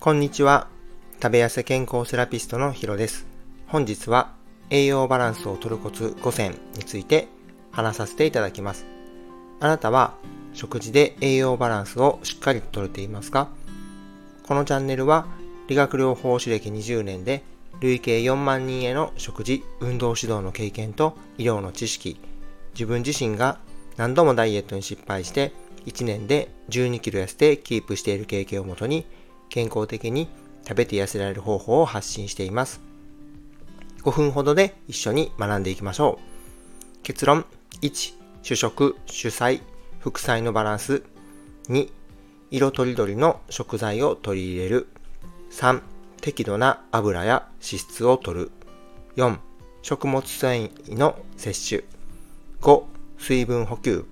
こんにちは。食べ痩せ健康セラピストのヒロです。本日は栄養バランスを取るコツ5選について話させていただきます。あなたは食事で栄養バランスをしっかりと取れていますか？このチャンネルは理学療法士歴20年で累計4万人への食事、運動指導の経験と医療の知識、自分自身が何度もダイエットに失敗して1年で12キロ痩せてキープしている経験をもとに健康的に食べて痩せられる方法を発信しています。5分ほどで一緒に学んでいきましょう。結論1、主食、主菜、副菜のバランス。2、色とりどりの食材を取り入れる。3、適度な油や脂質を取る。4、食物繊維の摂取。5、水分補給。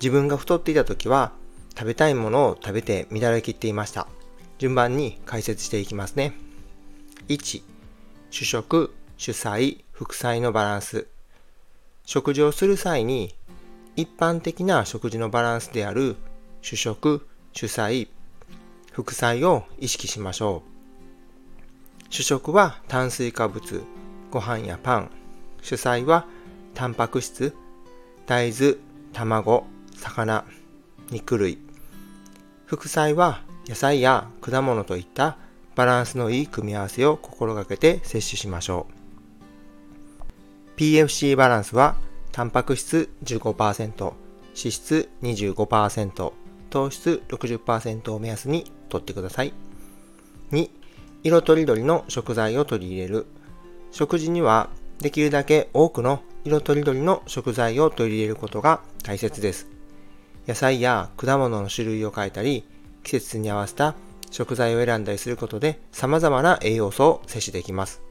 自分が太っていた時は食べたいものを食べて乱れ切っていました。順番に解説していきますね。1、主食、主菜、副菜のバランス。食事をする際に一般的な食事のバランスである主食、主菜、副菜を意識しましょう。主食は炭水化物、ご飯やパン。主菜はタンパク質、大豆、卵、魚、肉類。副菜は野菜や果物といったバランスのいい組み合わせを心がけて摂取しましょう。PFC バランスはタンパク質15%、脂質25%、糖質60%を目安にとってください。2、色とりどりの食材を取り入れる。食事にはできるだけ多くの色とりどりの食材を取り入れることが大切です。野菜や果物の種類を変えたり、季節に合わせた食材を選んだりすることで様々な栄養素を摂取できます。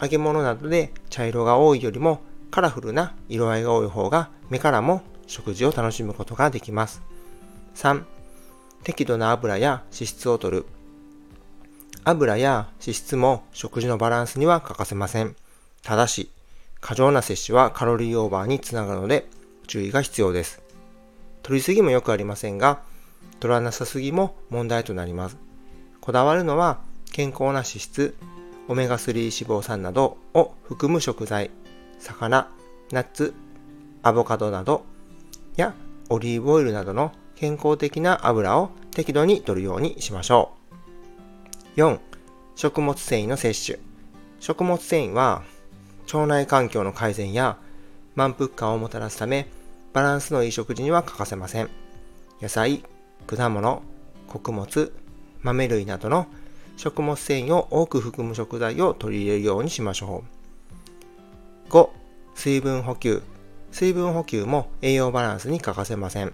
揚げ物などで茶色が多いよりもカラフルな色合いが多い方が目からも食事を楽しむことができます。3. 適度な油や脂質を摂る。油や脂質も食事のバランスには欠かせません。ただし、過剰な摂取はカロリーオーバーにつながるので注意が必要です。取りすぎもよくありませんが、取らなさすぎも問題となります。こだわるのは健康な脂質、オメガ3脂肪酸などを含む食材、魚、ナッツ、アボカドなどやオリーブオイルなどの健康的な油を適度に摂るようにしましょう。4. 食物繊維の摂取。食物繊維は腸内環境の改善や満腹感をもたらすためバランスのいい食事には欠かせません。野菜、果物、穀物、豆類などの食物繊維を多く含む食材を取り入れるようにしましょう。5. 水分補給。水分補給も栄養バランスに欠かせません。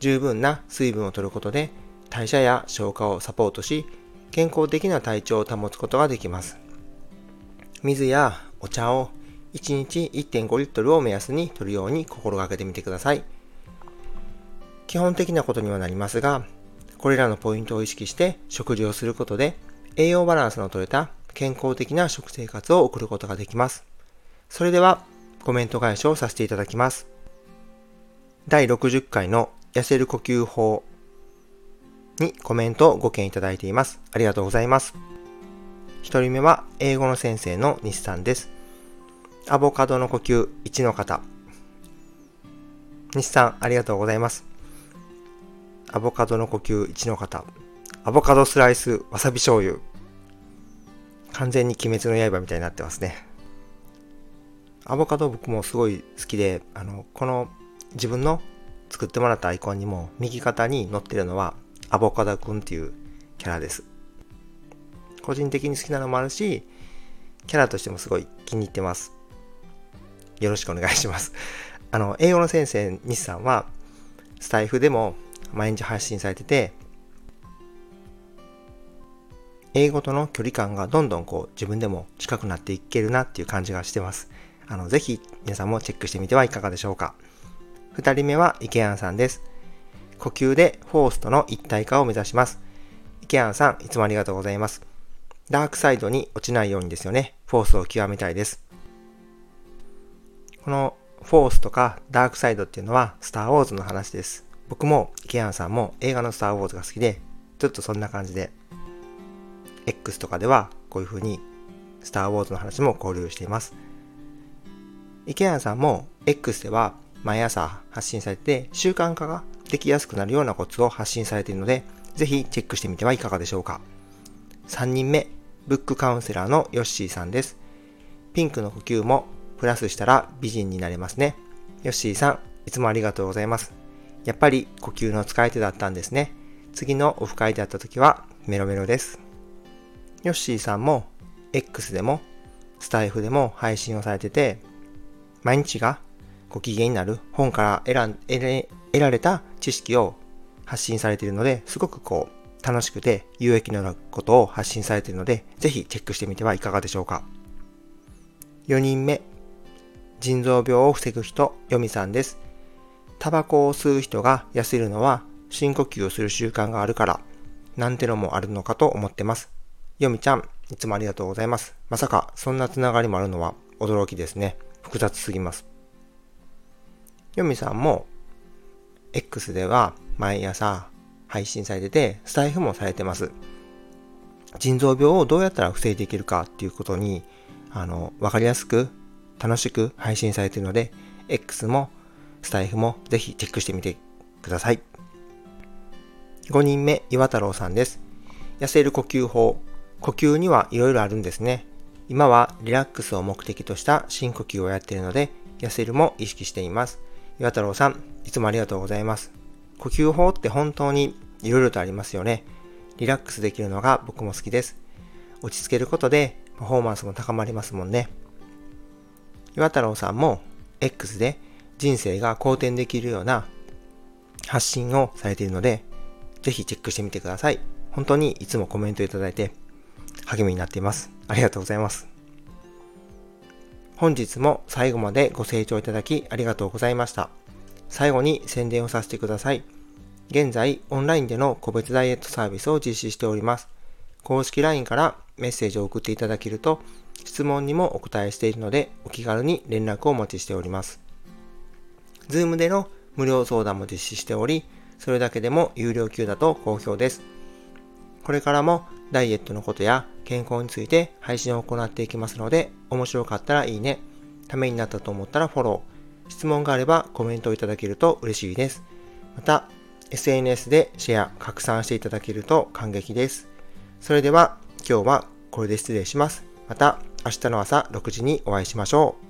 十分な水分を取ることで代謝や消化をサポートし、健康的な体調を保つことができます。水やお茶を1日1.5リットルを目安に取るように心がけてみてください。基本的なことにはなりますが、これらのポイントを意識して食事をすることで栄養バランスの取れた健康的な食生活を送ることができます。それではコメント返しをさせていただきます。第60回の痩せる呼吸法にコメントをご見いただいています。ありがとうございます。一人目は英語の先生の西さんです。アボカドの呼吸1の方。西さん、ありがとうございます。アボカドの呼吸1の方。アボカドスライスわさび醤油。完全に鬼滅の刃みたいになってますね。アボカド僕もすごい好きで、あの、この自分の作ってもらったアイコンにも右肩に載ってるのはアボカドくんっていうキャラです。個人的に好きなのもあるし、キャラとしてもすごい気に入ってます。よろしくお願いします。あの、英語の先生、西さんは、スタイフでも毎日発信されてて、英語との距離感がどんどんこう自分でも近くなっていけるなっていう感じがしてます。あの、ぜひ皆さんもチェックしてみてはいかがでしょうか。二人目は池谷さんです。呼吸でフォースとの一体化を目指します。池谷さん、いつもありがとうございます。ダークサイドに落ちないようにですよね。フォースを極めたいです。このフォースとかダークサイドっていうのはスターウォーズの話です。僕も池谷さんも映画のスターウォーズが好きでちょっとそんな感じで、X とかではこういう風にスター・ウォーズの話も交流しています。池谷さんも X では毎朝発信されて習慣化ができやすくなるようなコツを発信されているので、ぜひチェックしてみてはいかがでしょうか。3人目、ブックカウンセラーのヨッシーさんです。ピンクの呼吸もプラスしたら美人になれますね。ヨッシーさん、いつもありがとうございます。やっぱり呼吸の使い手だったんですね。次のオフ会で会った時はメロメロです。ヨッシーさんも X でもスタイフでも配信をされてて、毎日がご機嫌になる本から選ん得られた知識を発信されているので、すごくこう楽しくて有益なことを発信されているので、ぜひチェックしてみてはいかがでしょうか。4人目、腎臓病を防ぐ人、ヨミさんです。タバコを吸う人が痩せるのは深呼吸をする習慣があるから、なんてのもあるのかと思ってます。ヨミちゃん、いつもありがとうございます。まさかそんなつながりもあるのは驚きですね。複雑すぎます。ヨミさんも X では毎朝配信されてて、スタイフもされてます。腎臓病をどうやったら防いでいけるかっていうことに、あの、わかりやすく楽しく配信されているので、X もスタイフもぜひチェックしてみてください。5人目、岩太郎さんです。痩せる呼吸法。呼吸にはいろいろあるんですね。今はリラックスを目的とした深呼吸をやっているので、痩せるも意識しています。岩太郎さん、いつもありがとうございます。呼吸法って本当にいろいろとありますよね。リラックスできるのが僕も好きです。落ち着けることでパフォーマンスも高まりますもんね。岩太郎さんも X で人生が好転できるような発信をされているので、ぜひチェックしてみてください。本当にいつもコメントいただいて励みになっています。ありがとうございます。本日も最後までご清聴いただきありがとうございました。最後に宣伝をさせてください。現在、オンラインでの個別ダイエットサービスを実施しております。公式 LINE からメッセージを送っていただけると、質問にもお答えしているので、お気軽に連絡をお待ちしております。Zoom での無料相談も実施しており、それだけでも有料級だと好評です。これからもダイエットのことや健康について配信を行っていきますので、面白かったらいいね、ためになったと思ったらフォロー、質問があればコメントをいただけると嬉しいです。また、SNS でシェア、拡散していただけると感激です。それでは今日はこれで失礼します。また明日の朝6時にお会いしましょう。